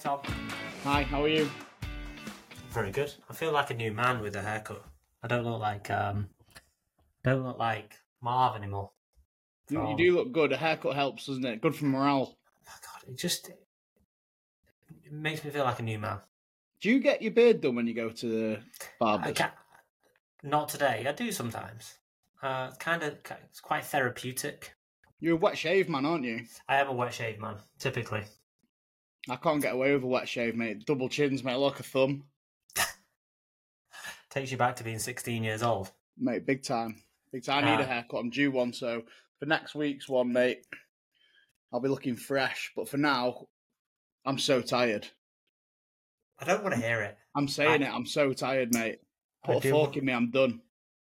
Tom. Hi, how are you? Very good. I feel like a new man with a haircut. I don't look like um, don't look like Marv anymore. You, you do look good. A haircut helps, doesn't it? Good for morale. Oh, God, it just it makes me feel like a new man. Do you get your beard done when you go to the barber? can't. Today. I do sometimes. Uh, kind of it's quite therapeutic. You're a wet shave man, aren't you? I am a wet shave man, typically. I can't get away with a wet shave, mate. Double chins, mate. Like a thumb, Takes you back to being 16 years old. mate. Big time. Big time. I need Ah. a haircut. I'm due one, so for next week's one, mate, I'll be looking fresh. But for now, I'm so tired. I don't want to hear it. I'm saying I- it. I'm so tired, mate. Put I a do- fork in me. I'm done.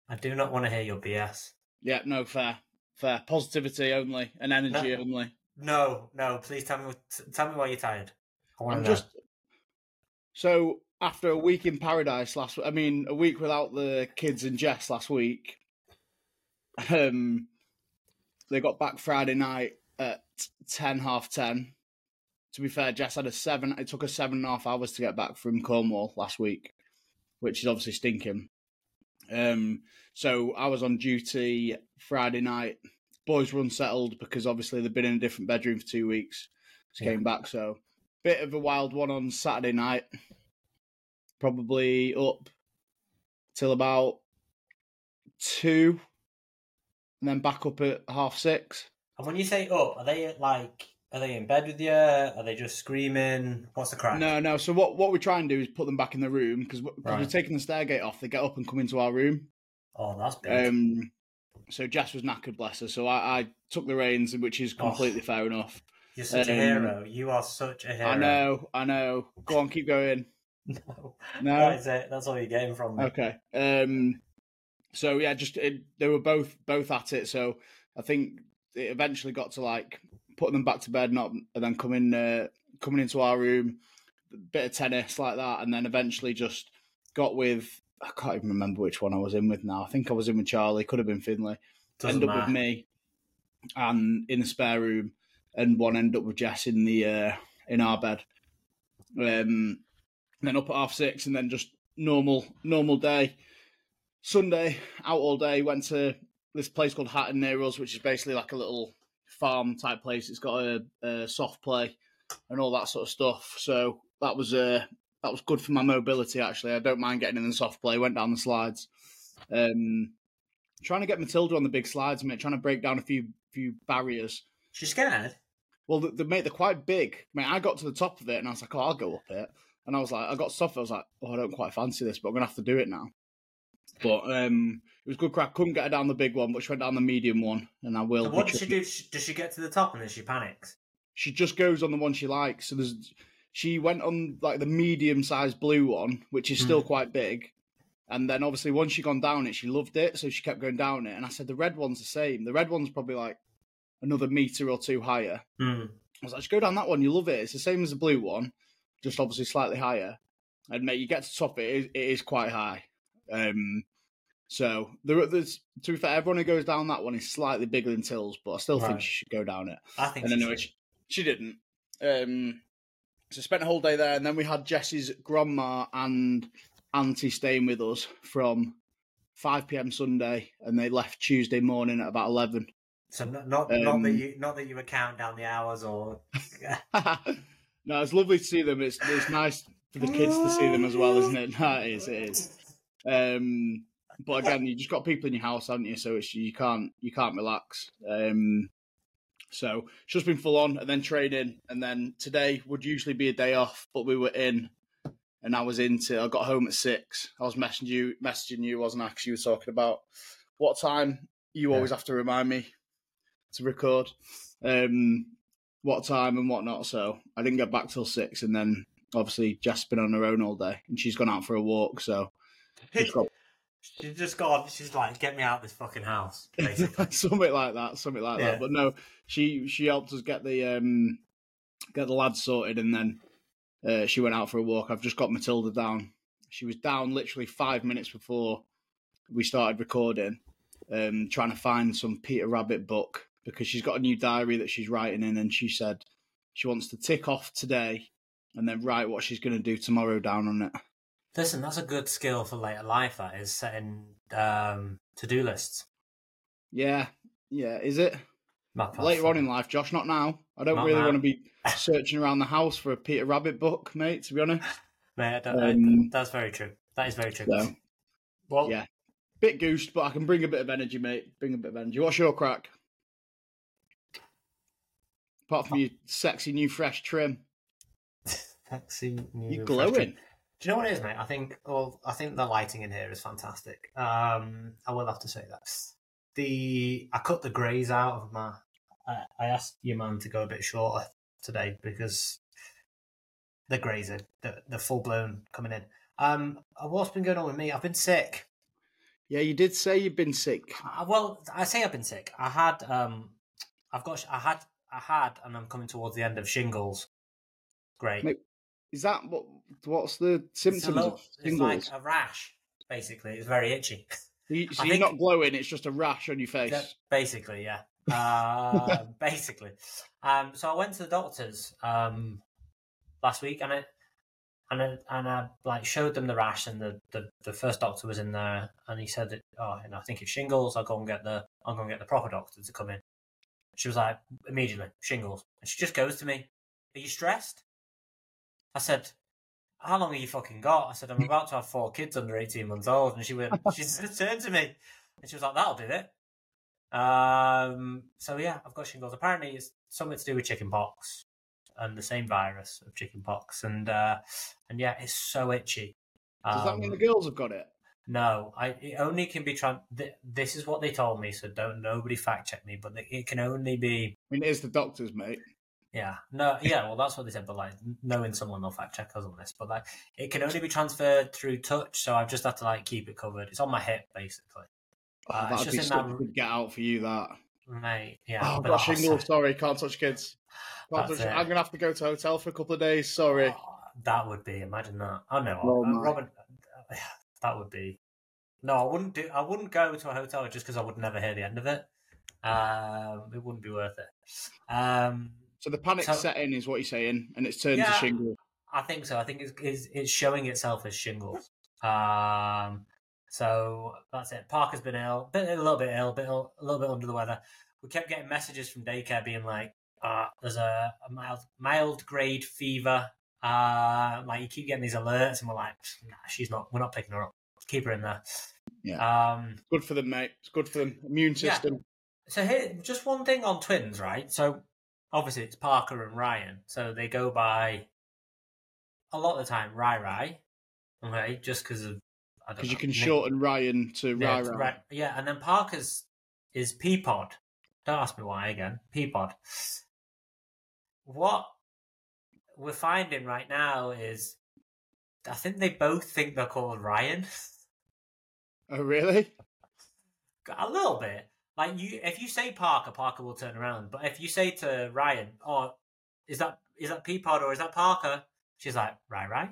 I do not want to hear your BS. Yeah, no fair. Fair. Positivity only and energy No. only. No, no. Please tell me. Tell me why you're tired. I want to just so after a week in paradise last. I mean, a week without the kids and Jess last week. Um, they got back Friday night at ten half ten. To be fair, Jess had a seven. It took us seven and a half hours to get back from Cornwall last week, which is obviously stinking. Um, so I was on duty Friday night. Boys were unsettled because obviously they've been in a different bedroom for two weeks. Just Yeah. came back, so bit of a wild one on Saturday night. Probably up till about two, and then back up at half six. And when you say up, are they like? Are they in bed with you? Are they just screaming? What's the crack? No, no. So what what we try and do is put them back in the room because we're Right. taking the stairgate off. They get up and come into our room. Oh, that's big. Um, so Jess was knackered, bless her. So I, I took the reins, which is Oh. completely fair enough. You're such a um, hero. You are such a hero. I know, I know. Go on, keep going. No, No, that is it. That's all you're getting from me. Okay. Um. So yeah, just it, they were both both at it. So I think it eventually got to like putting them back to bed, not and then coming uh, coming into our room, bit of tennis like that, and then eventually just got with. I can't even remember which one I was in with now. I think I was in with Charlie. Could have been Finley. Doesn't end up matter. with me, and in the spare room, and one end up with Jess in the uh, in our bed. Um, then up at half six, and then just normal normal day. Sunday out all day. Went to this place called Hatton near us, which is basically like a little farm type place. It's got a, a soft play and all that sort of stuff. So that was uh, that was good for my mobility. Actually, I don't mind getting in the soft play. Went down the slides. Um, trying to get Matilda on the big slides, mate. Trying to break down a few few barriers. She's scared. Well, the, the mate, they're quite big. Mate, I got to the top of it and I was like, oh, I'll go up it. And I was like, I got stuff. I was like, oh, I don't quite fancy this, but I'm gonna have to do it now. But um, it was good crack. Couldn't get her down the big one, but she went down the medium one, and I will. So what does she do? Does she get to the top and then she panics? She just goes on the one she likes. So there's, she went on like the medium sized blue one, which is still Hmm. quite big. And then obviously once she gone down it, she loved it, so she kept going down it. And I said the red one's the same. The red one's probably like another meter or two higher. Hmm. I was like, just go down that one. You love it. It's the same as the blue one, just obviously slightly higher. And mate, you get to the top, it is, it is quite high. Um, so there, there's to be fair, everyone who goes down that one is slightly bigger than Tills, but I still think she should go down it. I think And she anyway, she, she didn't. Um, so spent a whole day there, and then we had Jess's grandma and auntie staying with us from 5 p.m. Sunday, and they left Tuesday morning at about 11. So not not, not Um, that you not that you were counting down the hours or no, it's lovely to see them. It's it's nice for the kids to see them as well, isn't it? No, it is. It is. Um, but again, you just got people in your house, haven't you? So it's you can't you can't relax. Um, so it's just been full on, and then training, and then today would usually be a day off, but we were in, and I was into. I got home at six. I was messaging you, messaging you, wasn't I? Because you were talking about what time. You Yeah. always have to remind me to record. Um, what time and whatnot. So I didn't get back till six, and then obviously Jess been on her own all day, and she's gone out for a walk. So got she's just gone. She's like, get me out of this fucking house, basically. something like that, something like Yeah. that. But no, she she helped us get the um get the lads sorted, and then uh, she went out for a walk. I've just got Matilda down. She was down literally five minutes before we started recording, um, trying to find some Peter Rabbit book because she's got a new diary that she's writing in, and she said she wants to tick off today and then write what she's going to do tomorrow down on it. Listen, that's a good skill for later life. That is setting um, to-do lists. Yeah, yeah. Is it later on in life, Josh? Not now. I don't Not really now. want to be searching around the house for a Peter Rabbit book, mate. To be honest, Mate, I don't, I- Um, that's very true. That is very true. so well, yeah. bit goosed, but I can bring a bit of energy, mate. Bring a bit of energy. What's your crack? Apart from your sexy new fresh trim, sexy new You're glowing. Do you know what it is, mate? I think well, I think the lighting in here is fantastic. Um, I will have to say that. The I cut the greys out of my. I, I asked your man to go a bit shorter today because the greys are the, the full blown coming in. Um, what's been going on with me? I've been sick. Yeah, you did say you've been sick. Uh, well, I say I've been sick. I had, um, I've got, I had, I had, and I'm coming towards the end of shingles. Great. Mate, Is that what? What's the It's, symptoms little- of it's like a rash, basically. It's very itchy. So, you, so you're not glowing; it's just a rash on your face. Yeah, basically, yeah. Uh, basically. Um, so I went to the doctors um, last week, and I and I, and I like showed them the rash, and the, the, the first doctor was in there, and he said, that, "Oh, know, I think it's shingles. I'll go and get the I'll go and get the proper doctor to come in." She was like, immediately shingles, and she just goes to me, "Are you stressed?" I said, "How long have you fucking got?" I said, "I'm about to have four kids under eighteen months old," and she went, she just turned to me, and she was like, "That'll do it." Um. So yeah, I've got shingles. Apparently, it's something to do with chicken pox and the same virus of chicken pox, and uh, and yeah, it's so itchy. Does that mean Um, the girls have got it? No, I it only can be trans. Th- this is what they told me, so don't nobody fact check me. But it can only be I mean, it is the doctors, mate. yeah, no, yeah. Well, that's what they said. But like knowing someone will fact check us on this. But like it can only be transferred through touch, so I've just had to like keep it covered. It's on my hip basically, Oh, Uh, that'd be such that- get out for you. That. mate. Yeah, oh, I've but got also- shingles. Sorry, can't touch kids. Can't touch- I'm gonna have to go to hotel for a couple of days. Sorry. Oh, that would be. Imagine that. Oh no, Oh, uh. Robyn. That would be. No, I wouldn't do. I wouldn't go to a hotel just because I would never hear the end of it. Um, it wouldn't be worth it. Um, So the panic So- setting is what you're saying, and it's turned to shingles. I think so. I think it's it's, it's showing itself as shingles. Um, so that's it. Parker's been ill, bit, a little bit ill, bit ill, a little bit under the weather. We kept getting messages from daycare being like, uh, "There's a, a mild mild grade fever." Uh, like you keep getting these alerts, and we're like, "Nah, she's not. We're not picking her up. Keep her in there." Yeah. Um, Good for them, mate. It's good for them. Immune system. Yeah. so here, just one thing on twins, right? So obviously it's Parker and Ryan, so they go by a lot of the time Rai Rai, okay, just because of Because you can shorten Ryan to yeah, Rai it's Rai. Rai- yeah, and then Parker's is Peapod. Don't ask me why again. Peapod. What we're finding right now is, I think they both think they're called Ryan. Oh, really? A little bit. Like you, if you say Parker, Parker will turn around. But if you say to Ryan, "Oh, is that is that Peapod or is that Parker?" She's like, "Right, right,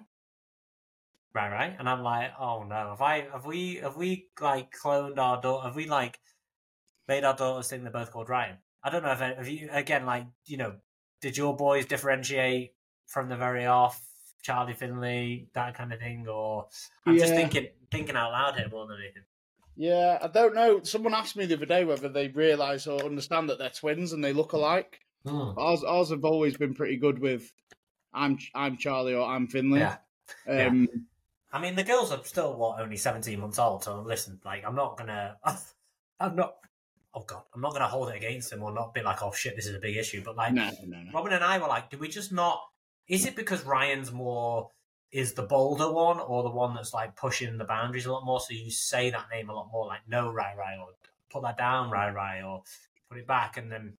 right, right," and I'm like, "Oh no, have I have we have we like cloned our daughter? Have we like made our daughters think they're both called Ryan?" I don't know if have you again like you know, did your boys differentiate from the very off? Charlie Finley, that kind of thing, or I'm just thinking thinking out loud here more than anything. Yeah, I don't know. Someone asked me the other day whether they realise or understand that they're twins and they look alike. Hmm. Ours, ours have always been pretty good with I'm I'm Charlie or I'm Finley. Yeah. yeah. Um, I mean, the girls are still what only seventeen months old. So listen, like, I'm not gonna, I'm not. Oh god, I'm not gonna hold it against them or not be like, oh shit, this is a big issue. But like, no, no, no. Robyn and I were like, do we just not? Is it because Ryan's more is the bolder one or the one that's like pushing the boundaries a lot more? So you say that name a lot more, like no Rai Rai or put that down Rai Rai or put it back, and then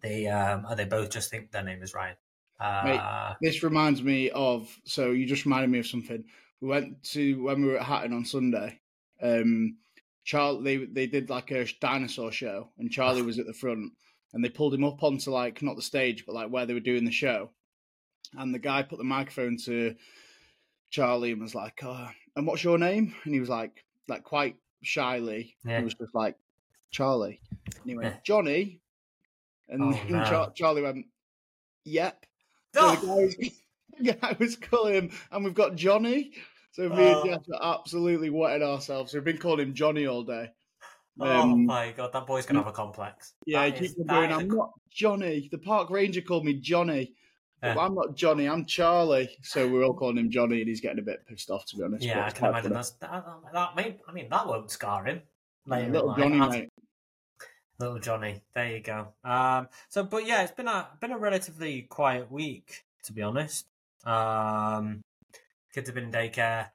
they um they both just think their name is Ryan. Uh, This reminds me of so you just reminded me of something. We went to when we were at Hatton on Sunday. Um, Charlie they they did like a dinosaur show, and Charlie was at the front, and they pulled him up onto like not the stage, but like where they were doing the show. And the guy put the microphone to Charlie and was like, oh, "And what's your name?" And he was like, like quite shyly, Yeah. he was just like, "Charlie." And he went, Yeah. "Johnny," and, Oh, and no. Char- Charlie went, "Yep." So Oh! the guy, I was calling him, and we've got Johnny. So me Oh. and Jeff are absolutely wetting ourselves. We've been calling him Johnny all day. oh Um, my god, that boy's gonna have a complex. Yeah, he keeps is- on that going, a I'm co- not Johnny. The park ranger called me Johnny. Yeah. I'm not Johnny, I'm Charlie. So we're all calling him Johnny, and he's getting a bit pissed off, to be honest. Yeah, I can imagine that's that, that I mean that won't scar him. Later little. Johnny, mate. Little Johnny. There you go. Um so but yeah, it's been a been a relatively quiet week, to be honest. Um kids have been in daycare.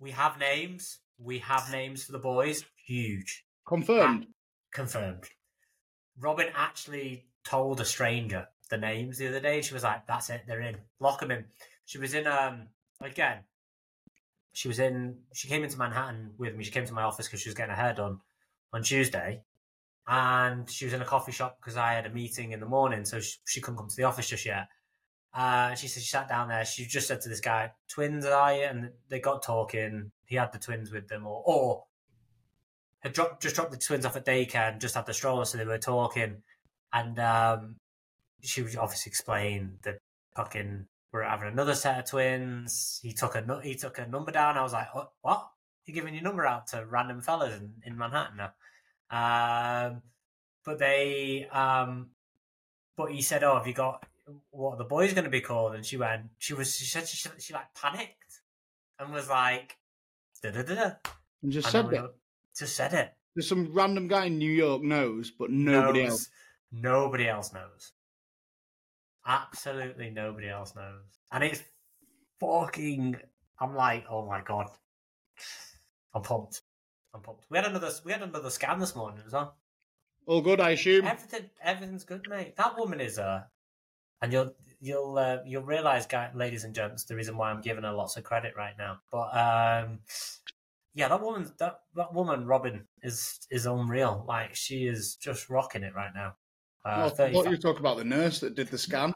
We have names. We have names for the boys. Huge. Confirmed. Confirmed. Robyn actually told a stranger the names the other day. She was like, "That's it, they're in. Lock them in." She was in. Um, again, she was in. She came into Manhattan with me. She came to my office because she was getting her hair done on Tuesday, and she was in a coffee shop because I had a meeting in the morning, so she, she couldn't come to the office just yet. Uh, she said she sat down there. She just said to this guy, "Twins are you?" And they got talking. He had the twins with them, or or had dropped just dropped the twins off at daycare and just had the stroller, so they were talking. And um, she would obviously explain that fucking we're having another set of twins. He took a he took a number down. I was like, what? what? You're giving your number out to random fellas in, in Manhattan now? Um, but they um, but he said, oh, have you got what are the boys going to be called? And she went, she was she said she, she like panicked and was like, da da da da. And just And said we Just said it. There's some random guy in New York knows, but nobody knows. else. Nobody else knows. Absolutely nobody else knows. And it's fucking. I'm like, oh my god. I'm pumped. I'm pumped. We had another. We had another scan this morning as well. All good, I assume. Everything. Everything's good, mate. That woman is uh and you'll you'll uh, you'll realize, guys, ladies and gents, the reason why I'm giving her lots of credit right now. But um, yeah, that woman, that that woman, Robyn, is is unreal. Like she is just rocking it right now. Oh, Uh, I thought you 35 were talking about the nurse that did the scan.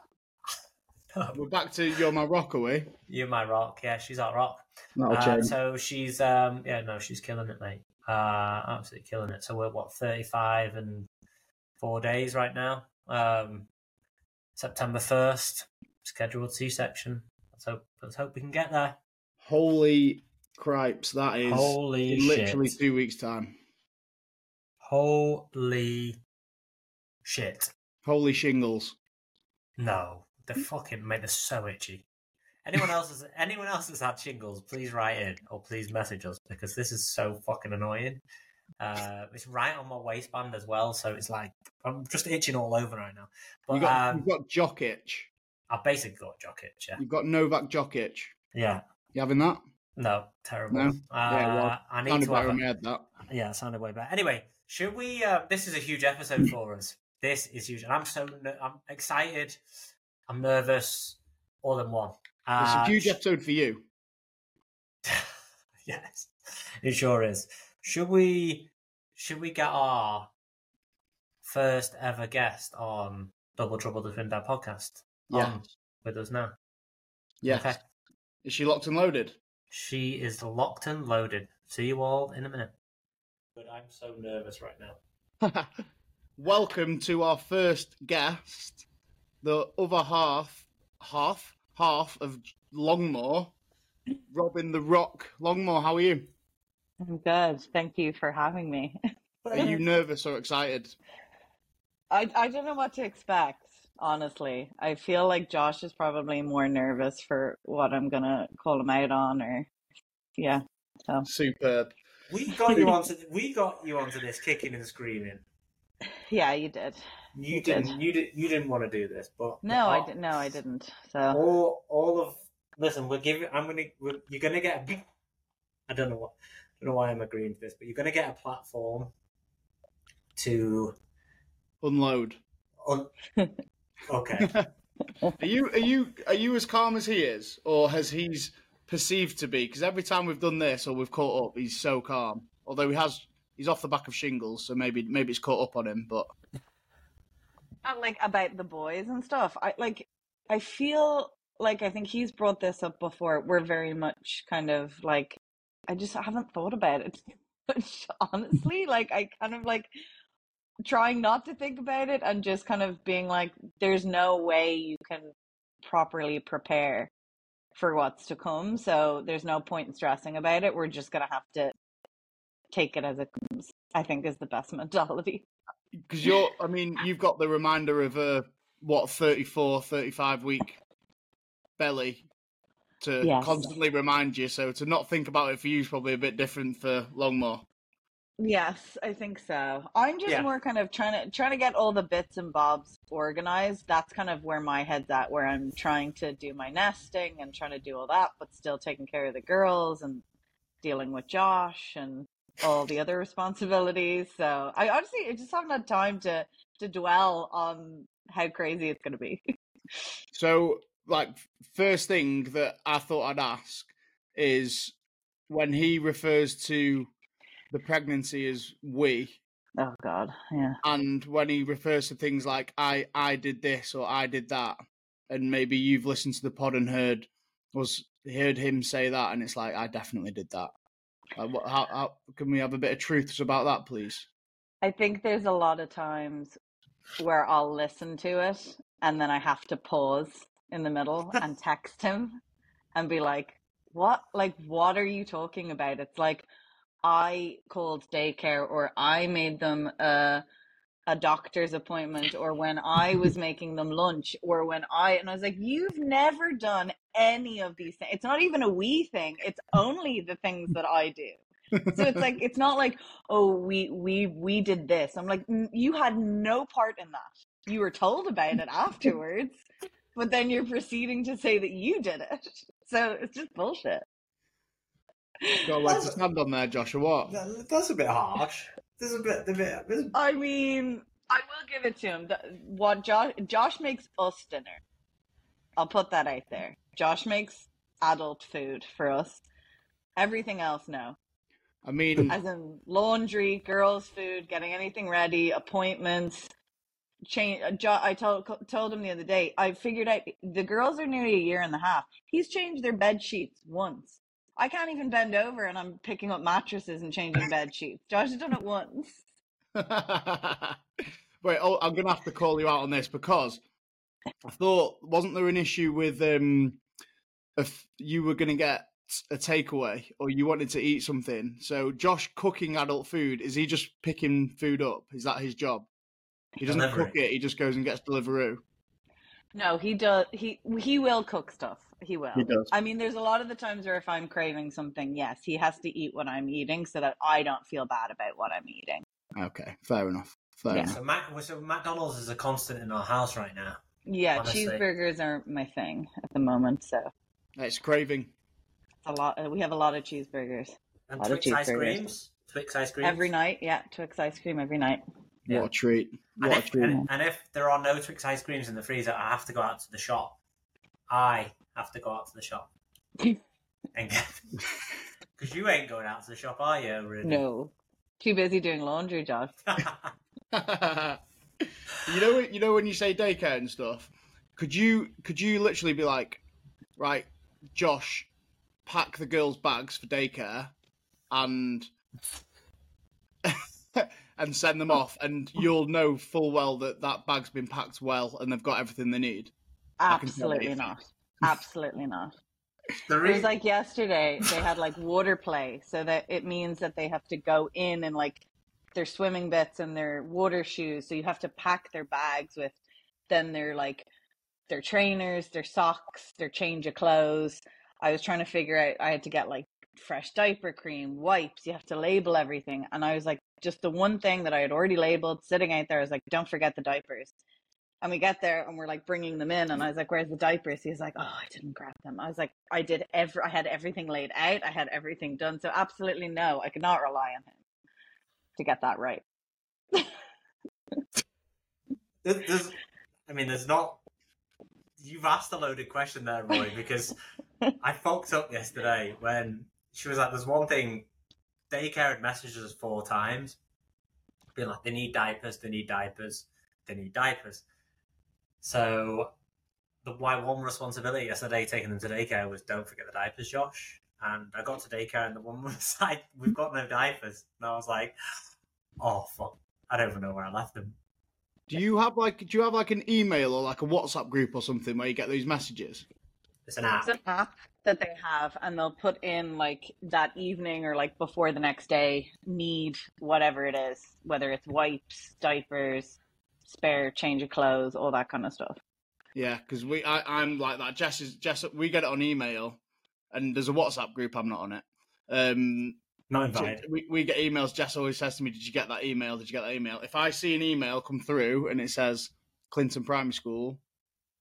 We're back to You're My Rock Away. You're my rock, yeah, she's our rock. Uh, so she's um yeah no she's killing it mate. Uh absolutely killing it. So we're what 35 and four days right now? Um September 1st scheduled C-section. Let's hope let's hope we can get there. Holy cripes, that is holy literally shit. two weeks' time. holy shit Holy shingles. no the fucking mate they're so itchy anyone else has anyone else has had shingles please write in or please message us because this is so fucking annoying uh it's right on my waistband as well so it's like i'm just itching all over right now but you got, um you've got jock itch. i basically got jock itch yeah You've got Novak jock itch. yeah You having that? no terrible No? uh, Yeah, well, i need Sounded to have a, in my head, that. yeah it sounded way better anyway should we uh this is a huge episode for us this is huge and i'm so i'm excited i'm nervous all in one It's a huge episode for you. yes, it sure is. Should we should we get our first ever guest on Double Trouble the Dad podcast Yes. on um, with us now? Yes. Okay. Is she locked and loaded? She is locked and loaded. See you all in a minute. But I'm so nervous right now. Welcome to our first guest, the other half, half, half of Longmore, Robyn the Rock. Longmore, how are you? I'm good. Thank you for having me. Are you nervous or excited? I I don't know what to expect, honestly. I feel like Josh is probably more nervous for what I'm gonna call him out on or yeah. So Superb. We got you onto we got you onto this kicking and screaming. Yeah, you did. You You didn't did. you did you didn't want to do this, but No, I but did no, I didn't. So all all of listen we're giving i'm gonna we're, you're gonna get a i don't know what I don't know why i'm agreeing to this but you're gonna get a platform to Unload. un- okay Are you are you are you as calm as he is, or has he's perceived to be? Because every time we've done this or we've caught up, he's so calm. Although he has, he's off the back of shingles, so maybe maybe it's caught up on him. But Uh, like about the boys and stuff. I like I feel like I think he's brought this up before. We're very much kind of like I just haven't thought about it much, honestly. Like I kind of like trying not to think about it and just kind of being like there's no way you can properly prepare for what's to come. So there's no point in stressing about it. We're just gonna have to take it as it comes. I think is the best mentality. Because you're, I mean, you've got the reminder of a what 34, 35 week belly to Yes. constantly remind you. So to not think about it for you is probably a bit different for Longmore. Yes, I think so. I'm just Yeah. more kind of trying to trying to get all the bits and bobs organized. That's kind of where my head's at, where I'm trying to do my nesting and trying to do all that, but still taking care of the girls and dealing with Josh and all the other responsibilities. So I honestly I just haven't had time to to dwell on how crazy it's going to be. So, like, first thing that I thought I'd ask is when he refers to the pregnancy as we, oh God, yeah. and when he refers to things like I, I did this or I did that, and maybe you've listened to the pod and heard was heard him say that, and it's like I definitely did that. Uh, like, what, how, how can we have a bit of truths about that, please? I think there's a lot of times where I'll listen to it and then I have to pause in the middle and text him and be like, what? Like, what are you talking about? It's like, I called daycare or I made them a, a doctor's appointment or when I was making them lunch or when I, and I was like, you've never done any of these things. It's not even a we thing. It's only the things that I do. So it's like, it's not like, oh, we, we, we did this. I'm like, you had no part in that. You were told about it afterwards, but then you're proceeding to say that you did it. So it's just bullshit. Got like to stand on there, Josh, or what? That- That's a bit harsh. There's a bit, a bit. there's- I mean, I will give it to him. The- What Josh Josh makes us dinner. I'll put that out there. Josh makes adult food for us. Everything else, no. I mean, As in laundry, girls' food, getting anything ready, appointments. Change. uh, Jo- I told told him the other day. I figured out the girls are nearly a year and a half. He's changed their bed sheets once. I can't even bend over, and I'm picking up mattresses and changing bed sheets. Josh has done it once. Wait, oh, I'm gonna have to call you out on this because I thought wasn't there an issue with um if you were gonna get a takeaway or you wanted to eat something? So Josh cooking adult food is he just picking food up? Is that his job? He doesn't Delivery. cook it. He just goes and gets Deliveroo. No, he does. He he will cook stuff. He will. He does. I mean, there's a lot of the times where if I'm craving something, yes, he has to eat what I'm eating so that I don't feel bad about what I'm eating. Okay, fair enough. Fair Yeah. enough. So, Mac, so McDonald's is a constant in our house right now. Yeah, Honestly. cheeseburgers are my thing at the moment. So It's craving. it's a lot. We have a lot of cheeseburgers And Lot of Twix ice cheeseburgers. creams. Twix ice creams. every night. Yeah, Twix ice cream every night. Yeah. What a treat! And What a if, treat! and, and if there are no Twix ice creams in the freezer, I have to go out to the shop. I have to go out to the shop and get because you ain't going out to the shop, are you? Really? No, too busy doing laundry, Josh. you know, you know when you say daycare and stuff. Could you could you literally be like, right, Josh, pack the girls' bags for daycare, and and send them off, and you'll know full well that that bag's been packed well and they've got everything they need. I can tell Absolutely not. Absolutely not. It was like yesterday they had like water play, so that it means that they have to go in and like their swimming bits and their water shoes. So you have to pack their bags with then their like their trainers, their socks, their change of clothes. I was trying to figure out I had to get like fresh diaper cream, wipes, you have to label everything. And I was like just the one thing that I had already labeled sitting out there I was like, don't forget the diapers. And we get there and we're like bringing them in. And I was like, where's the diapers? He's like, oh, I didn't grab them. I was like, I did every, I had everything laid out. I had everything done. So absolutely no, I could not rely on him to get that right. There's, there's, I mean, there's not. You've asked a loaded question there, Roy, because I fucked up yesterday when she was like, "There's one thing." Daycare had messaged us four times, being like, "They need diapers. They need diapers. They need diapers." So, the my one responsibility yesterday taking them to daycare was don't forget the diapers, Josh. And I got to daycare, and the woman was like, "We've got no diapers," and I was like, "Oh fuck." I don't even know where I left them. Do you have like do you have like an email or like a WhatsApp group or something where you get these messages? It's an app. It's an app. that they have and they'll put in like that evening or like before the next day need whatever it is whether it's wipes diapers spare change of clothes all that kind of stuff Yeah, because we I, I'm like that. Jess is Jess. We get it on email, and there's a WhatsApp group. I'm not on it. Um, Not invited. we we get emails. Jess always says to me, "Did you get that email? Did you get that email?" If I see an email come through and it says Clinton Primary School,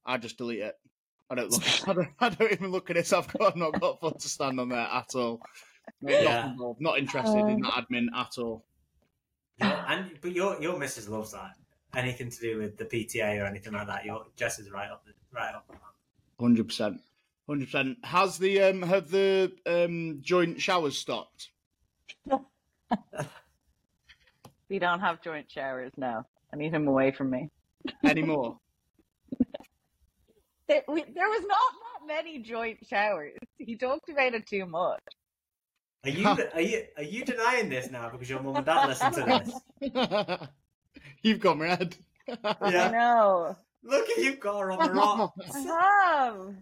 I just delete it. I don't look. I don't, I don't even look at it. So I've, got, I've not got foot to stand on there at all. Not, Yeah. involved, not interested in that admin at all. Yeah, and but your your missus loves that. Anything to do with the PTA or anything like that, your Jess is right up the, right up. on that. Hundred percent. Hundred percent. Has the um have the um joint showers stopped? we don't have joint showers now i need him away from me anymore? there, we, there was not that many joint showers he talked about it too much Are you are you are you denying this now because your mum and dad listen to this? You've gone red. i know Look at you got her on the rocks. I have.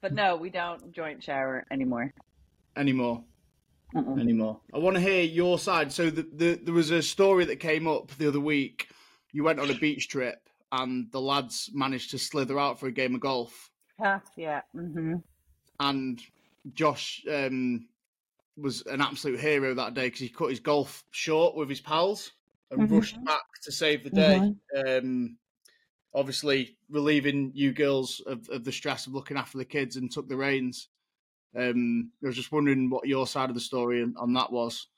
But no, we don't joint shower anymore. anymore. Mm-mm. Anymore. I want to hear your side. So the, the there was a story that came up the other week. You went on a beach trip and the lads managed to slither out for a game of golf. Huh, yeah. hmm And Josh um, was an absolute hero that day because he cut his golf short with his pals and Mhm. rushed back to save the day. Um, obviously, relieving you girls of, of the stress of looking after the kids and took the reins. Um, I was just wondering what your side of the story on, on that was.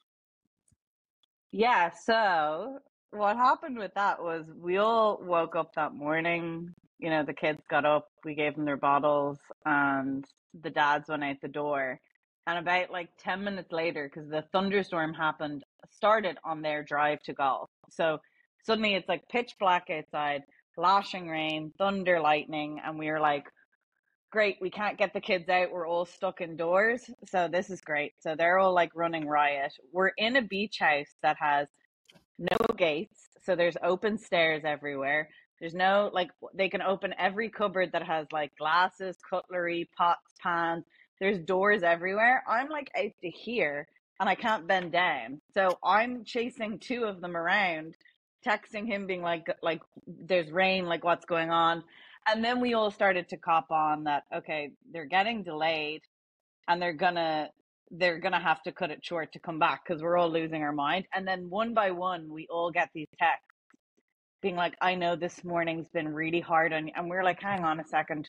Yeah, so what happened with that was we all woke up that morning. You know, the kids got up, we gave them their bottles, and the dads went out the door. And about like 10 minutes later, because the thunderstorm happened, started on their drive to golf. So suddenly it's like pitch black outside, lashing rain, thunder, lightning, and we were like, great, we can't get the kids out. We're all stuck indoors. So this is great. So they're all like running riot. We're in a beach house that has no gates. So there's open stairs everywhere. There's no like they can open every cupboard that has like glasses, cutlery, pots, pans. There's doors everywhere. I'm like out to here and I can't bend down. So I'm chasing two of them around, texting him being like like there's rain, like what's going on? And then we all started to cop on that okay, they're getting delayed and they're gonna they're gonna have to cut it short to come back because we're all losing our mind. And then one by one, we all get these texts being like, "I know this morning's been really hard on," you. and we're like, "Hang on a second.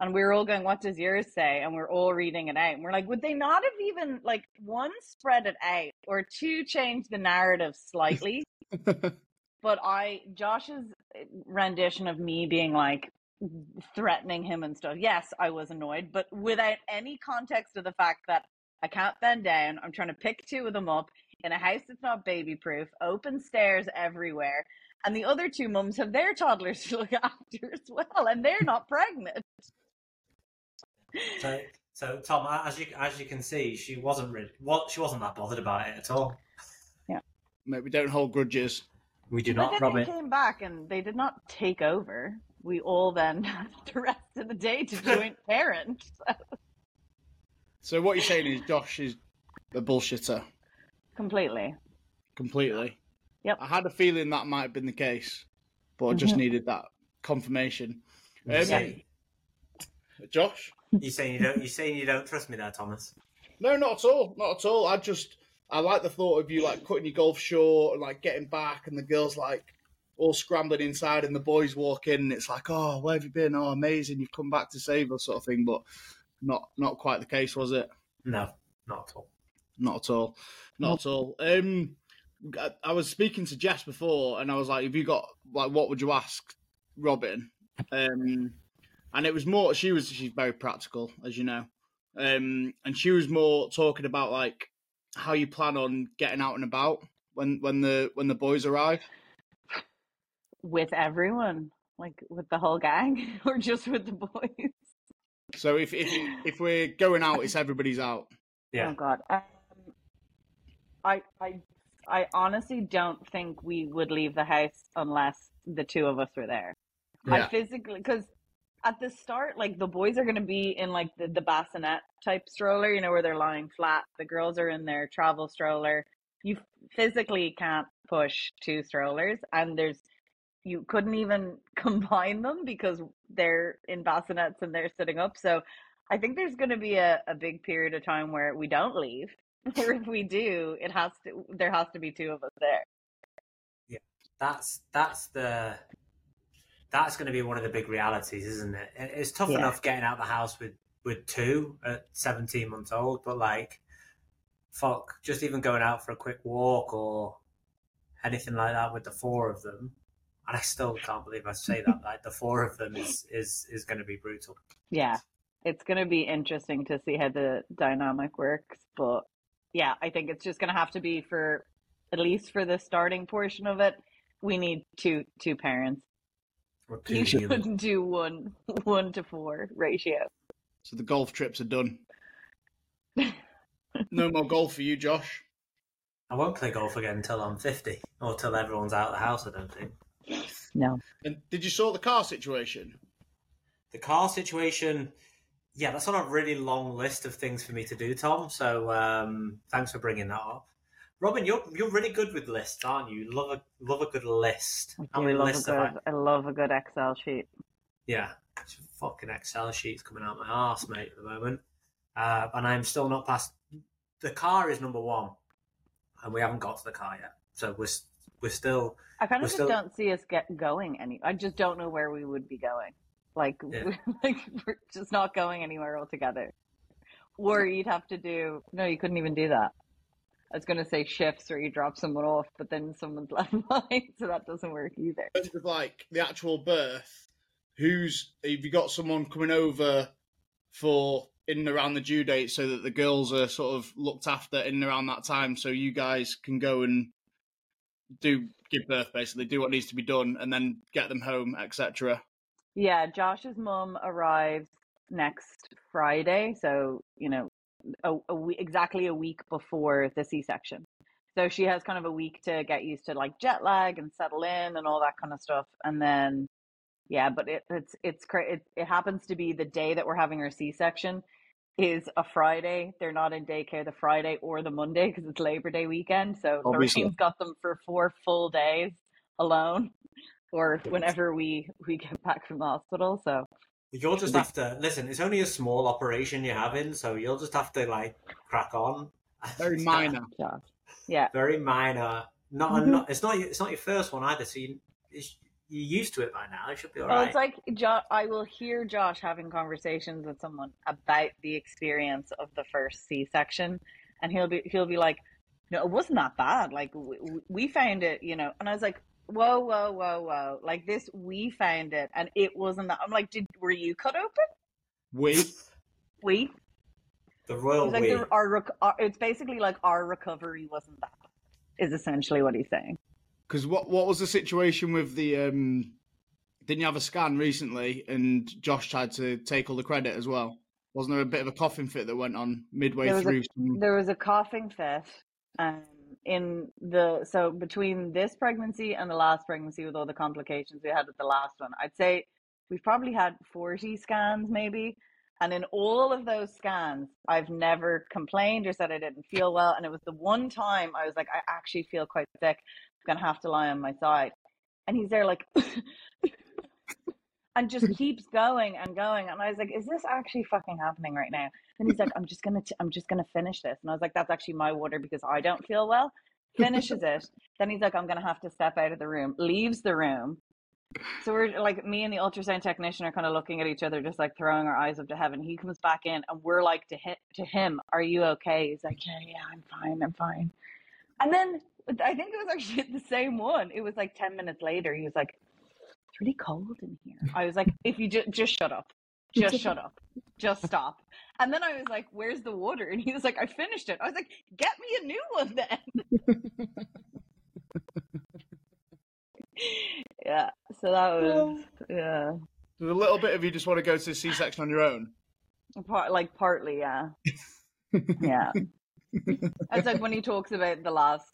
And we we're all going, "What does yours say?" And we're all reading it out. And we're like, "Would they not have even like one spread it out or two change the narrative slightly?" but I Josh's eh, rendition of me being like threatening him and stuff. Yes, I was annoyed, but without any context of the fact that I can't bend down. I'm trying to pick two of them up in a house that's not baby proof, open stairs everywhere. And the other two mums have their toddlers to look after as well, and they're not pregnant. So, so Tom, as you as you can see, she wasn't really what she wasn't that bothered about it at all. Mate, we don't hold grudges. We do But not, then Robyn. they came back and they did not take over. We all then had the rest of the day to joint parent. So what you're saying is Josh is a bullshitter Completely. completely. Yep. I had a feeling that might have been the case, but I just Mhm. needed that confirmation. You Um, say- Josh? You saying you don't you saying you don't trust me there, Thomas? No, not at all. Not at all. I just I like the thought of you like cutting your golf short and like getting back and the girls like all scrambling inside and the boys walk in and it's like, Oh, where have you been? Oh amazing, you've come back to save us sort of thing, but not not quite the case, was it? No, not at all. Not at all. Not at all. Um I, I was speaking to Jess before and I was like, Have you got like what would you ask Robyn? Um and it was more she was she's very practical, as you know. Um and she was more talking about like how you plan on getting out and about when when the when the boys arrive. With everyone, like with the whole gang, or just with the boys? So if if if we're going out, it's everybody's out. Yeah. Oh God. Um, I I I honestly don't think we would leave the house unless the two of us were there. I Yeah. physically because at the start, like the boys are going to be in like the, the bassinet type stroller, you know, where they're lying flat. The girls are in their travel stroller. You physically can't push two strollers, and there's you couldn't even combine them because they're in bassinets and they're sitting up. So I think there's going to be a, a big period of time where we don't leave. Or if we do, it has to there has to be two of us there. Yeah, that's that's the that's going to be one of the big realities, isn't it? It's tough yeah. enough getting out the house with with two at 17 months old, but like, fuck, just even going out for a quick walk or anything like that with the four of them, and I still can't believe I say that. Like the four of them is is is going to be brutal. Yeah, it's going to be interesting to see how the dynamic works, but yeah, I think it's just going to have to be for at least for the starting portion of it. We need two two parents you shouldn't do one one to four ratio. So the golf trips are done. no more golf for you, Josh. I won't play golf again until I'm fifty, or till everyone's out of the house. I don't think. No. And did you sort the car situation? The car situation, yeah, that's on a really long list of things for me to do, Tom. So um, thanks for bringing that up. Robyn, you're you're really good with lists, aren't you? Love a love a good list. I love a good. I... I... love a good Excel sheet. Yeah, fucking Excel sheets coming out my ass, mate, at the moment. Uh, and I'm still not past. The car is number one, and we haven't got to the car yet. So we're we're still. I kind of just still... don't see us get going any. I just don't know where we would be going. Like, yeah. like we're just not going anywhere altogether. Or you'd have to do. No, you couldn't even do that. I was going to say shifts or you drop someone off, but then someone's left behind, so that doesn't work either. With like the actual birth, who's have you got someone coming over for in and around the due date so that the girls are sort of looked after in and around that time, so you guys can go and do give birth basically, do what needs to be done, and then get them home, etc. Yeah, Josh's mum arrives next Friday, so you know a, a week, exactly a week before the C-section. So she has kind of a week to get used to like jet lag and settle in and all that kind of stuff. And then, yeah, but it, it's it's it, it happens to be the day that we're having our C-section is a Friday. They're not in daycare the Friday or the Monday because it's Labor Day weekend. So Obviously. Lorraine's got them for four full days alone, or whenever we we get back from the hospital. So You'll just have to listen. It's only a small operation you're having, so you'll just have to like crack on. Very minor. yeah. Yeah. Very minor. Not, mm-hmm. not. It's not. It's not your first one either. So you, you're used to it by now. It should be all well, right. It's like jo- I will hear Josh having conversations with someone about the experience of the first C-section, and he'll be he'll be like, "No, it wasn't that bad. Like we, we found it, you know." And I was like, whoa, whoa, whoa, whoa. Like this, we found it and it wasn't that. I'm like, did, were you cut open? We. We. The royal it's like we. The, our, our, it's basically like our recovery wasn't that, is essentially what he's saying. Because what, what was the situation with the, um, didn't you have a scan recently and Josh tried to take all the credit as well? Wasn't there a bit of a coughing fit that went on midway there through? A, some... There was a coughing fit. Um, in the so between this pregnancy and the last pregnancy with all the complications we had with the last one i'd say we've probably had 40 scans maybe and in all of those scans i've never complained or said i didn't feel well and it was the one time i was like i actually feel quite sick i'm gonna have to lie on my side and he's there like and just keeps going and going. And I was like, is this actually fucking happening right now? And he's like, I'm just gonna, t- I'm just gonna finish this. And I was like, that's actually my water because I don't feel well. Finishes it. Then he's like, I'm gonna have to step out of the room. Leaves the room. So we're like, me and the ultrasound technician are kind of looking at each other, just like throwing our eyes up to heaven. He comes back in, and we're like to him, to him, "Are you okay?" He's like, "Yeah, yeah, I'm fine, I'm fine." And then I think it was actually the same one. It was like ten minutes later. He was like, "It's really cold in here. I was like, if you just just shut up, just shut up, just stop. And then I was like, where's the water? And he was like, I finished it. I was like, get me a new one then. yeah. So that was yeah. There's a little bit of you just want to go to the C-section on your own. Part, like partly, yeah. yeah. It's like when he talks about the last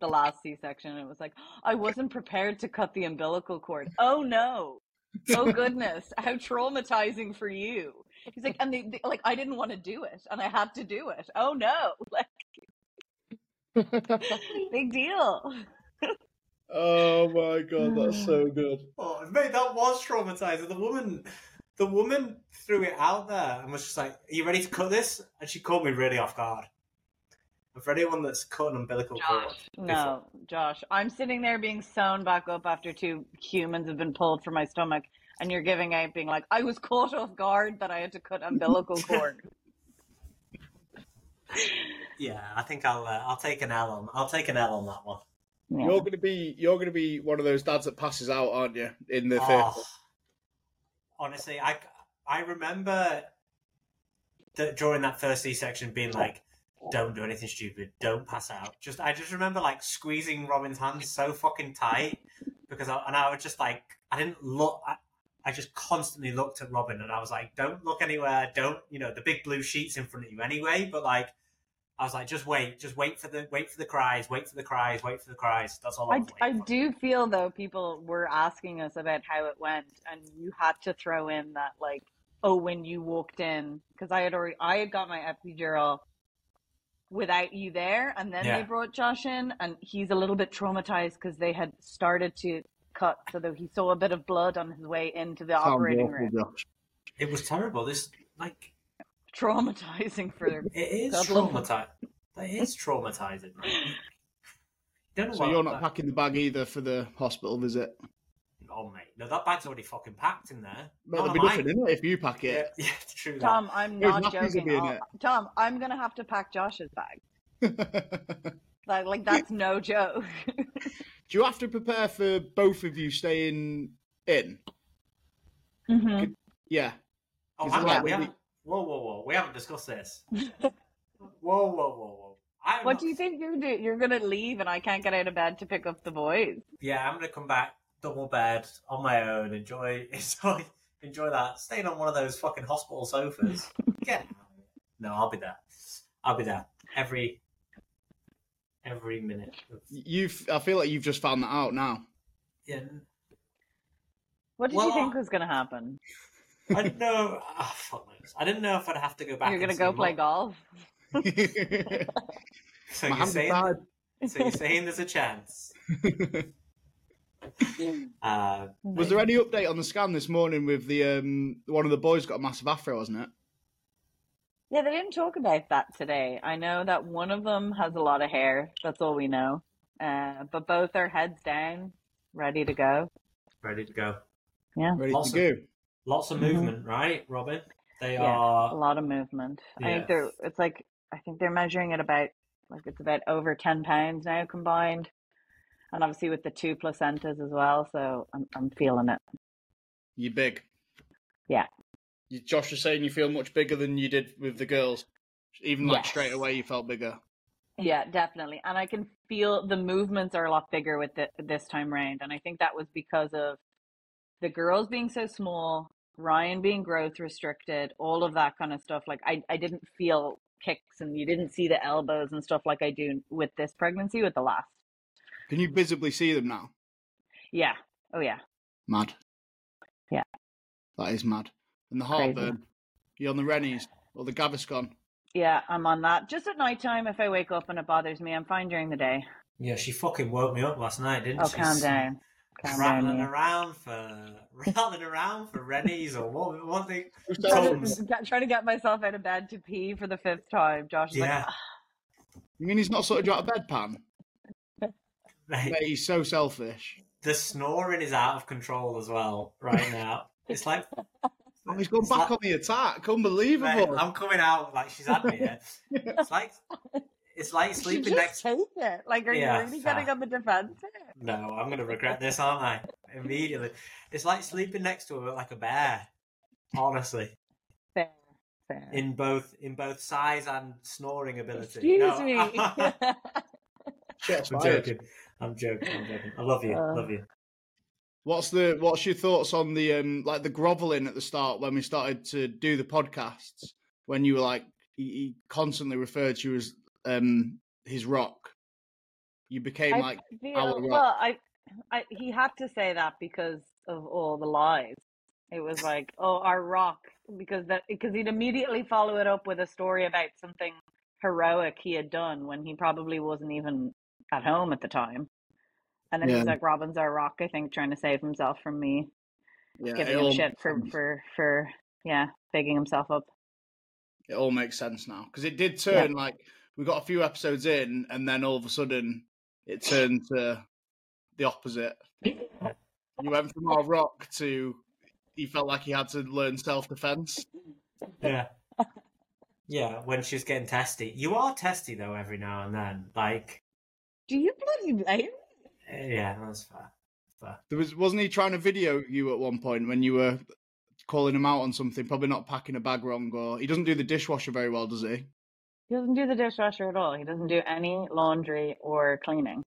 the last C section. It was like, I wasn't prepared to cut the umbilical cord. Oh no. Oh goodness, how traumatizing for you. He's like, and they, they like, I didn't want to do it, and I had to do it. Oh no, like, big deal. Oh my god, that's so good. Oh, mate, that was traumatizing. The woman, the woman threw it out there and was just like, "Are you ready to cut this?" And she caught me really off guard. And for anyone that's cut an umbilical cord, No, Josh, I'm sitting there being sewn back up after two humans have been pulled from my stomach, and you're giving out, being like, I was caught off guard that I had to cut umbilical cord. yeah, I think I'll uh, I'll take an L on I'll take an L on that one. Yeah. You're gonna be you're gonna be one of those dads that passes out, aren't you? In the theatre. Oh, honestly, I I remember that during that first C section being like, "Don't do anything stupid. Don't pass out." Just I just remember like squeezing Robyn's hands so fucking tight because I, and I was just like I didn't look. I, I just constantly looked at Robyn and I was like, "Don't look anywhere. Don't you know the big blue sheets in front of you anyway?" But like. I was like, just wait, just wait for the wait for the cries, wait for the cries, wait for the cries. That's all I I, I do feel though people were asking us about how it went, and you had to throw in that like, oh, when you walked in, because I had already I had got my epidural without you there, and then Yeah. they brought Josh in, and he's a little bit traumatized because they had started to cut, so that he saw a bit of blood on his way into the Sounds operating awful, room. Josh. It was terrible. This like Traumatizing for It is God love them. traumatizing. It is traumatizing. Right? You don't know So what you're not that- packing the bag either for the hospital visit. Oh mate, no, that bag's already fucking packed in there. But Not there'll be on nothing in it if you pack it. yeah, true. that. Tom. I'm There's not nappies joking. be in I'll- Tom, I'm gonna have to pack Josh's bag. Like, like that's no joke. Do you have to prepare for both of you staying in? Mhm. Yeah. Oh, Is hang like we when haven't. Whoa, whoa, whoa! We haven't discussed this. whoa, whoa, whoa, whoa! I'm What not- do you think you're do? You're gonna leave, and I can't get out of bed to pick up the boys. Yeah, I'm gonna come back double bed on my own. Enjoy, enjoy, enjoy that. Staying on one of those fucking hospital sofas. Get. No, I'll be there. I'll be there every every minute. Of, You've I feel like you've just found that out now. yeah, What did Well, you think was gonna happen? I didn't know. Oh, fuck knows. I didn't know if I'd have to go back. You're gonna go play more. golf. So My you're saying, so you're saying there's a chance. Uh, Was there any update on the scan this morning with the um one of the boys got a massive afro, wasn't it? Yeah, they didn't talk about that today. I know that one of them has a lot of hair. That's all we know. Uh, but both are heads down, ready to go. ready to go. Yeah, Ready Lots to of- go. Lots of Mhm. movement, right, Robyn? They Yeah, a lot of movement. I think they're. It's like I think they're measuring it about like it's about over ten pounds now combined, and obviously with the two placentas as well. So I'm I'm feeling it. You're big. Yeah. You, Josh was saying you feel much bigger than you did with the girls. Even like Yes. straight away, you felt bigger. Yeah, definitely. And I can feel the movements are a lot bigger with it this time round. And I think that was because of the girls being so small, Ryan being growth restricted, all of that kind of stuff. Like I, I didn't feel kicks and you didn't see the elbows and stuff like I do with this pregnancy with the last. Can you visibly see them now? Yeah. Oh yeah. Mad. Yeah. That is mad. And the Crazy. heartburn. You on the Rennies or the Gaviscon? Yeah, I'm on that. Just at night time if I wake up and it bothers me. I'm fine during the day. Yeah, she fucking woke me up last night, didn't Oh, she? calm down. Calm down. rattling Ian. around for rattling around for Rennies or what? What thing. Trying to, get- trying to get myself out of bed to pee for the fifth time. Josh is Yeah, like, You mean he's not sorted you out of bed, Pan? Mate, Mate, he's so selfish. the snoring is out of control as well right now. It's like Oh, he's gone back like- on the attack. mate, Unbelievable. I'm coming out like she's had me. Yeah. It's like it's like You should sleeping just next. take it. Like, are Yeah, you really getting on the defensive? No, I'm gonna regret this, aren't I? Immediately. It's like sleeping next to her like a bear. Honestly, Fair, fair. in both in both size and snoring ability. Excuse No, me. Shots I'm fired. joking. I'm joking. I'm joking. I love you. Uh, love you. What's the what's your thoughts on the um like the groveling at the start when we started to do the podcasts when you were like he, he constantly referred to you as um his rock. You became I like feel, our rock. well, I I, he had to say that because of all the lies. It was like, oh, our rock, because that because he'd immediately follow it up with a story about something heroic he had done when he probably wasn't even at home at the time. And then Yeah. he's like, Robyn's our rock, I think, trying to save himself from me Yeah, giving it him all shit for, for, for, yeah, bigging himself up. it all makes sense now because it did turn like we got a few episodes in, and then all of a sudden it turned to the opposite. You went from our rock to he felt like he had to learn self defense. Yeah. Yeah, when she's getting testy. You are testy though every now and then. Like, Do you bloody blame? eh, yeah, that's fair. Fair. There was wasn't he trying to video you at one point when you were calling him out on something, probably not packing a bag wrong, or he doesn't do the dishwasher very well, does he? He doesn't do the dishwasher at all. He doesn't do any laundry or cleaning.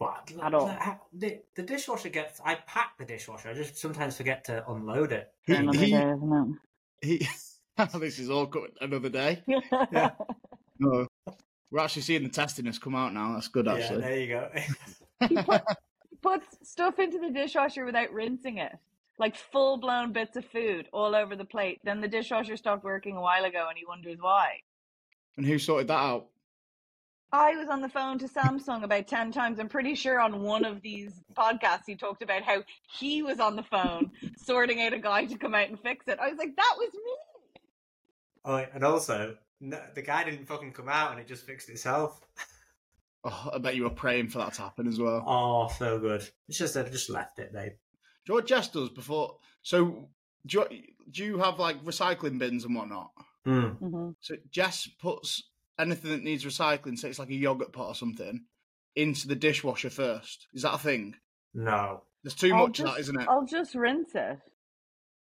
But At all. The, the, the dishwasher gets. I pack the dishwasher. I just sometimes forget to unload it. He, Another he, day, isn't he this is all coming another day. Yeah. No. We're actually seeing the testiness come out now. That's good, actually. Yeah, actually. there you go. he, put, he puts stuff into the dishwasher without rinsing it. Like full blown bits of food all over the plate. Then the dishwasher stopped working a while ago and he wonders why. and who sorted that out? I was on the phone to Samsung about 10 times. I'm pretty sure on one of these podcasts he talked about how he was on the phone sorting out a guy to come out and fix it. I was like, that was me. oh, and also, no, the guy didn't fucking come out and it just fixed itself. Oh, I bet you were praying for that to happen as well. Oh, so good. It's just that I just left it, babe. Do you know what Jess does before? So, do you, do you have like recycling bins and whatnot? Mm. Mm-hmm. So, Jess puts anything that needs recycling, say it's like a yogurt pot or something, into the dishwasher first. Is that a thing? No, There's too I'll much of that, just- isn't it? I'll just rinse it.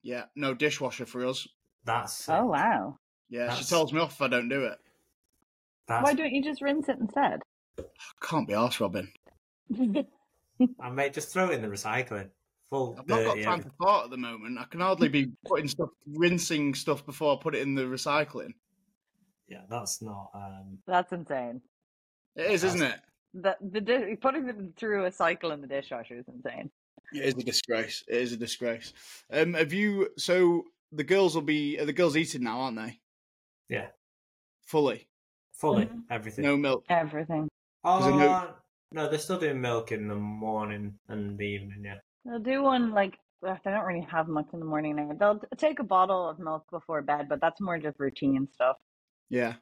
Yeah, no dishwasher for us. that's Oh, wow. Yeah, That's- she tells me off if I don't do it. That's, Why don't you just rinse it instead? I Can't be arsed, Robyn. I may just throw it in the recycling. Full I've not got time for thought at the moment. I can hardly be putting stuff, rinsing stuff before I put it in the recycling. Yeah, that's not. Um, That's insane. It is, isn't it? The the di- putting them through a cycle in the dishwasher is insane. It is a disgrace. It is a disgrace. Um, have you? So the girls will be. Are the girls eating now, aren't they? Yeah. Fully, fully Mhm. everything. no milk. Everything. Oh, I know- no, they're still doing milk in the morning and the evening. Yeah. They'll do one like ugh, they don't really have much in the morning now. They'll take a bottle of milk before bed, but that's more just routine and stuff. Yeah,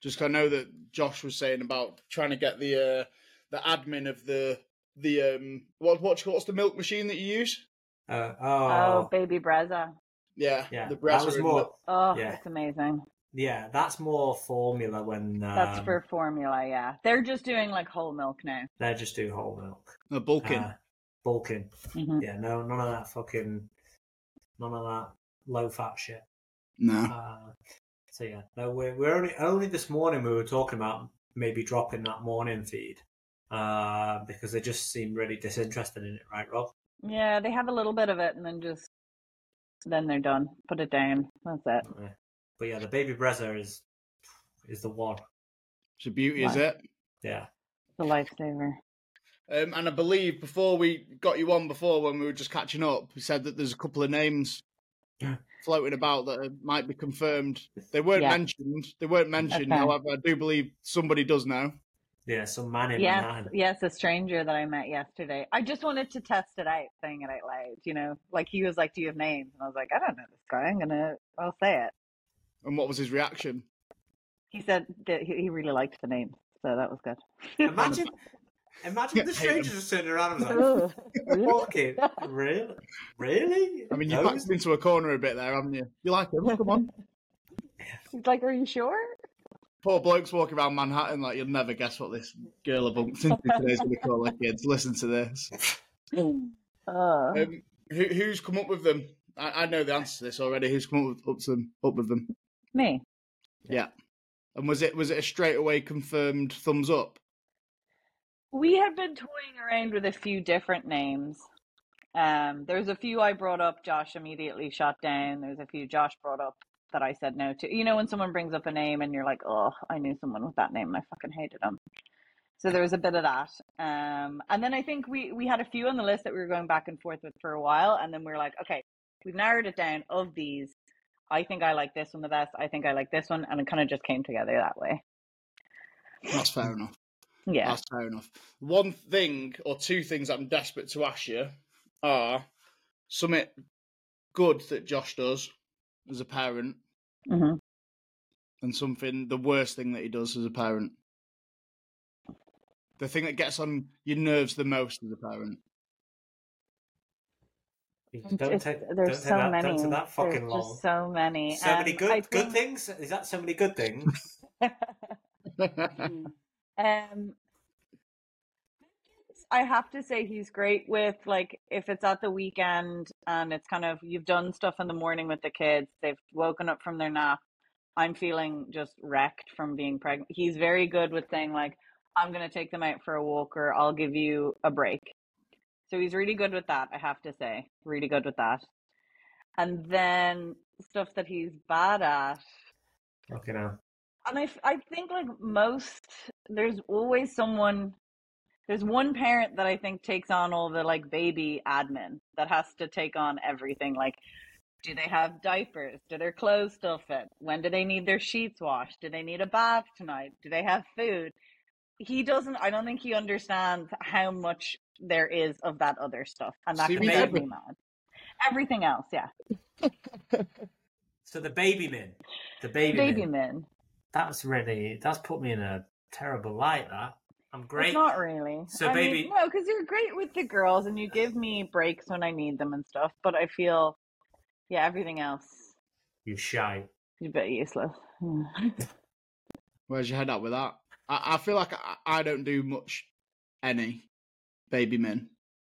just I know that Josh was saying about trying to get the uh, the admin of the the um what what what's the milk machine that you use? Uh, Oh, oh, baby Brezza. Yeah, yeah. the that was and more. Oh, Yeah. it's amazing. Yeah, that's more formula when um, That's for formula, yeah. They're just doing like whole milk now. they just do whole milk. the, uh, bulking. Uh, bulking. Mhm. Yeah, no, none of that fucking, none of that low fat shit. no, Uh, so yeah, no, we're, we're only only this morning we were talking about maybe dropping that morning feed uh, because they just seem really disinterested in it, right, Rob? Yeah, they have a little bit of it and then just then they're done. Put it down. That's it. Yeah. But yeah, the baby Brezza is is the one. it's a beauty, is it? Yeah, The lifesaver. Um, and I believe before we got you on before when we were just catching up, we said that there's a couple of names floating about that uh, might be confirmed. They weren't Yeah. mentioned. They weren't mentioned. Okay. However, I do believe somebody does know. yeah, some man in Yes, Manhattan. yes, a stranger that I met yesterday. I just wanted to test it out, saying it out loud. You know, like he was like, "Do you have names?" And I was like, "I don't know this guy. I'm gonna, I'll say it." And what was his reaction? He said that he he really liked the name, so that was good. Imagine, imagine the strangers stranger just turning around and was like, "Fucking really, really?" I mean, you Those- backed him into a corner a bit there, haven't you? You like him? Come on. He's like, "Are you sure?" Poor blokes walking around Manhattan like you'll never guess what this girl I bumped into today's going to call her kids. Listen to this. Uh, Um, who, who's come up with them? I, I know the answer to this already. Who's come up with, up, to them, up with them? Me. Yeah. And was it was it a straight away confirmed thumbs up? We have been toying around with a few different names. Um, there's a few I brought up. Josh immediately shot down. There's a few Josh brought up that I said no to. You know, when someone brings up a name and you're like, "Oh, I knew someone with that name and I fucking hated them." So there was a bit of that. Um, and then I think we we had a few on the list that we were going back and forth with for a while, and then we were like, okay, we've narrowed it down. Of these, I think I like this one the best. I think I like this one, and it kind of just came together that way. That's fair enough. Yeah. That's fair enough. One thing or two things I'm desperate to ask you are something good that Josh does as a parent hmm and something the worst thing that he does as a parent. The thing that gets on your nerves the most as a parent. Don't It's- take, there's don't so that, many. Don't that fucking there's long. just so many. So many Um, good I good think- things. Is that so many good things? Um, I have to say he's great with like if it's at the weekend and it's kind of you've done stuff in the morning with the kids, they've woken up from their nap. I'm feeling just wrecked from being pregnant. He's very good with saying like I'm going to take them out for a walk or I'll give you a break. So he's really good with that, I have to say. Really good with that. And then stuff that he's bad at okay, now. and I, I think like most there's always someone there's one parent that i think takes on all the like baby admin that has to take on everything like do they have diapers do their clothes still fit when do they need their sheets washed do they need a bath tonight do they have food he doesn't i don't think he understands how much there is of that other stuff and that So you can mean me mad everything else yeah So the baby min, the baby, baby min. men That's really that's put me in a terrible light. That I'm great. It's not really. So I mean, baby- no, because you're great with the girls and you give me breaks when I need them and stuff. But I feel, yeah, everything else You're shy. You're a bit useless. Where's your head up with that? I, I feel like I, I don't do much any baby men.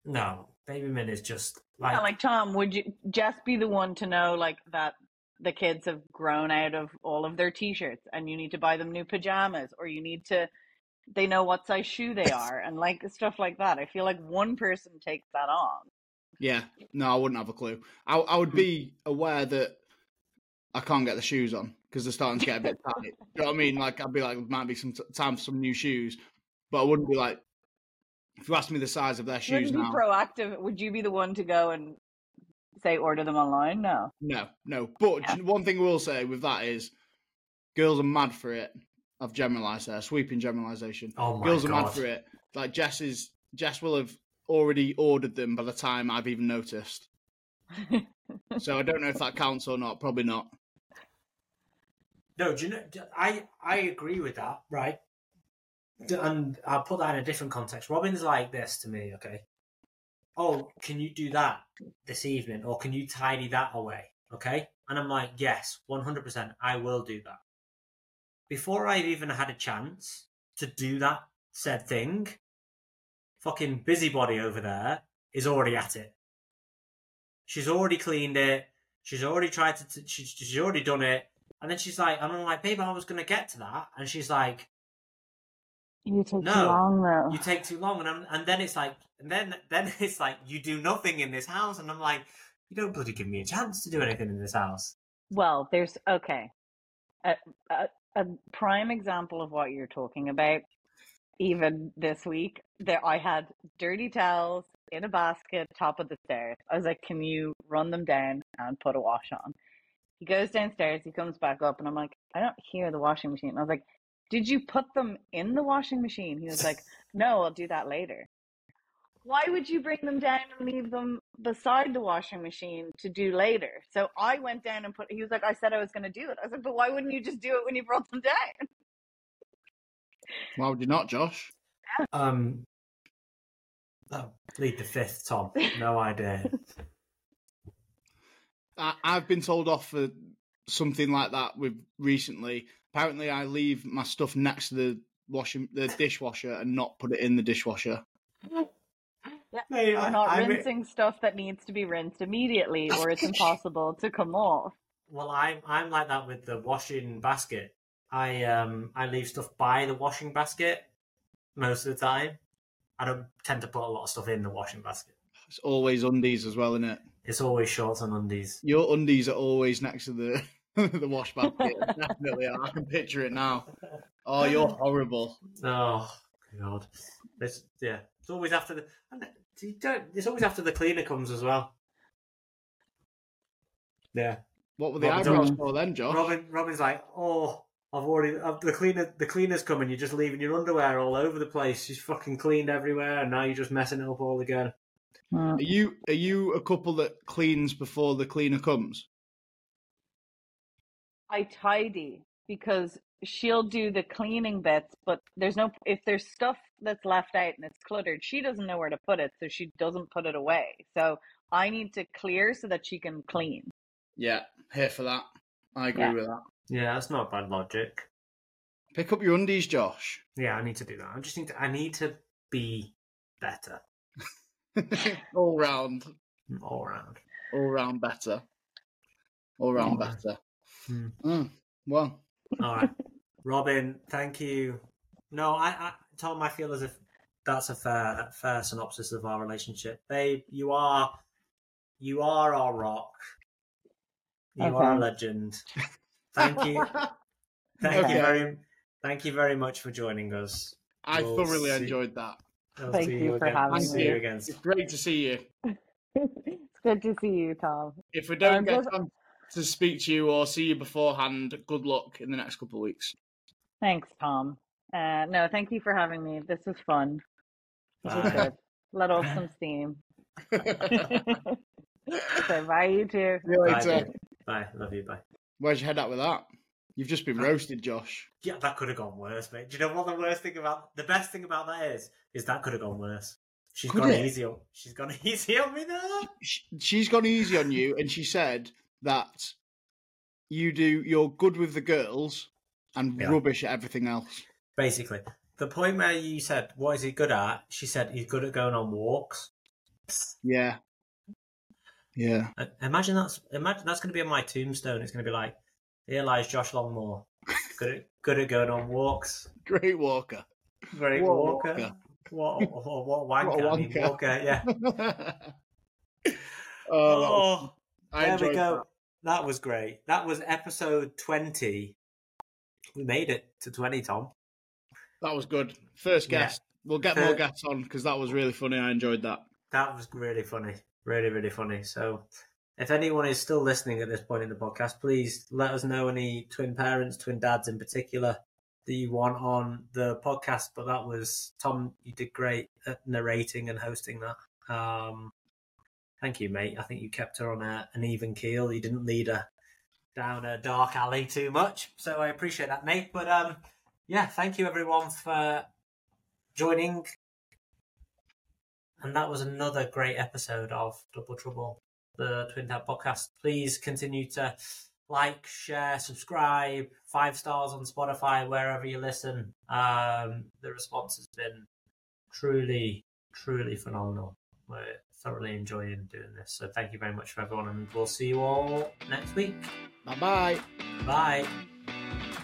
No, baby men is just like, Yeah, like Tom, would you just be the one to know like that the kids have grown out of all of their t-shirts and you need to buy them new pajamas or you need to they know what size shoe they are and like stuff like that. I feel like one person takes that on. Yeah, no, I wouldn't have a clue. I, I would hmm. be aware that I can't get the shoes on because they're starting to get a bit tight. you know what I mean? Like I'd be like, might be some t- time for some new shoes, but I wouldn't be like, if you asked me the size of their shoes Wouldn't be now, proactive. Would you be the one to go and say order them online? No. no, no. But Yeah. one thing we'll say with that is, girls are mad for it. I've generalised there, sweeping generalisation. oh my Girls god, are mad for it. Like Jess is, Jess will have already ordered them by the time I've even noticed. So I don't know if that counts or not. Probably not. No, do you know? I I agree with that, right? And I'll put that in a different context. Robyn's like this to me, okay? Oh, can you do that this evening, or can you tidy that away? Okay, and I'm like, yes, one hundred percent, I will do that. Before I've even had a chance to do that said thing, fucking busybody over there is already at it. She's already cleaned it. She's already tried to. T- she's, she's already done it. And then she's like, and I'm like, babe, I was going to get to that. And she's like, You take No, too long though. you take too long. And, I'm, and then it's like, and then, then it's like, you do nothing in this house. And I'm like, you don't bloody give me a chance to do anything in this house. Well, there's okay. A, a, a prime example of what you're talking about. Even this week, there I had dirty towels in a basket top of the stairs. I was like, "Can you run them down and put a wash on?" He goes downstairs. He comes back up, and I'm like, "I don't hear the washing machine." I was like, "Did you put them in the washing machine?" He was like, "No, I'll do that later." Why would you bring them down and leave them beside the washing machine to do later? So I went down and put. He was like, "I said I was going to do it." I was like, "But why wouldn't you just do it when you brought them down?" Why would you not, Josh? Um, oh, lead the fifth, Tom. No idea. I, I've been told off for something like that with recently. Apparently, I leave my stuff next to the washing the dishwasher and not put it in the dishwasher. Mate, Or I- not I re- rinsing stuff that needs to be rinsed immediately, or it's impossible to come off. Well, I'm I'm like that with the washing basket. I um I leave stuff by the washing basket most of the time. I don't tend to put a lot of stuff in the washing basket. It's always undies as well, isn't it? It's always shorts and undies. Your undies are always next to the the wash basket. Definitely, I can picture it now. Oh, you're horrible. Oh god. It's yeah. It's always after the. And you don't. It's always after the cleaner comes as well. Yeah. What were the Robyn's eyebrows on- for then, Josh? Robyn. Robyn's like, oh, I've already uh, the cleaner. The cleaner's coming. You're just leaving your underwear all over the place. She's fucking cleaned everywhere, and now you're just messing it up all again. Are you are you a couple that cleans before the cleaner comes? I tidy because she'll do the cleaning bits, but there's no if there's stuff that's left out and it's cluttered, she doesn't know where to put it, so she doesn't put it away. So I need to clear so that she can clean. Yeah, here for that. I agree Yeah. with that. Yeah, that's not bad logic. Pick up your undies, Josh. Yeah, I need to do that. I just need to. I need to be better all round, all round. all round better, all round All right. better. Mm, well, All right, Robyn. Thank you. No, I, I, Tom. I feel as if that's a fair, fair synopsis of our relationship, babe. You are, you are our rock. You are a legend. Thank you. Thank you Okay. very, thank you very much for joining us. I We'll thoroughly see- enjoyed that. I'll Thank see you for again. having see me. you again. It's great to see you. it's good to see you, Tom. If we don't I'm get just- time to speak to you or see you beforehand, good luck in the next couple of weeks. Thanks, Tom. Uh, no, thank you for having me. This was fun. This was good. Let off some steam. so bye, you too. See you Bye, later. babe. Bye. Love you. Bye. Where's your head at with that? You've just been roasted, Josh. Yeah, that could have gone worse, mate. Do you know what the worst thing about the best thing about that is? Is that could have gone worse. She's Could gone it? easy on. She's gone easy on me now. Sh- She's gone easy on you, and she said that you do. You're good with the girls and Yeah. rubbish at everything else. Basically, the point where you said, "What is he good at?" She said, "He's good at going on walks." Yeah. Yeah. Uh, Imagine that's imagine that's going to be on my tombstone. It's going to be like, "Here lies Josh Longmore, good at good at going on walks, Great walker. great What walker." walker. What, what, what wanker, What a I mean, walker, yeah. oh, Oh, I there we go. that. That was great. That was episode 20. We made it to 20, Tom. That was good. First Yeah. guest. We'll get more guests on because that was really funny. I enjoyed that. That was really funny. Really, really funny. So, if anyone is still listening at this point in the podcast, please let us know any twin parents, twin dads in particular, that you want on the podcast. But that was, Tom, you did great at narrating and hosting that. Um, thank you, mate. I think you kept her on a, an even keel. You didn't lead her down a dark alley too much. So, I appreciate that, mate. But, um, yeah, thank you everyone for joining. And that was another great episode of Double Trouble, the Twin Dad podcast. Please continue to like, share, subscribe, five stars on Spotify, wherever you listen. Um, the response has been truly, truly phenomenal. We're thoroughly enjoying doing this. So thank you very much for everyone, and we'll see you all next week. Bye bye. Bye.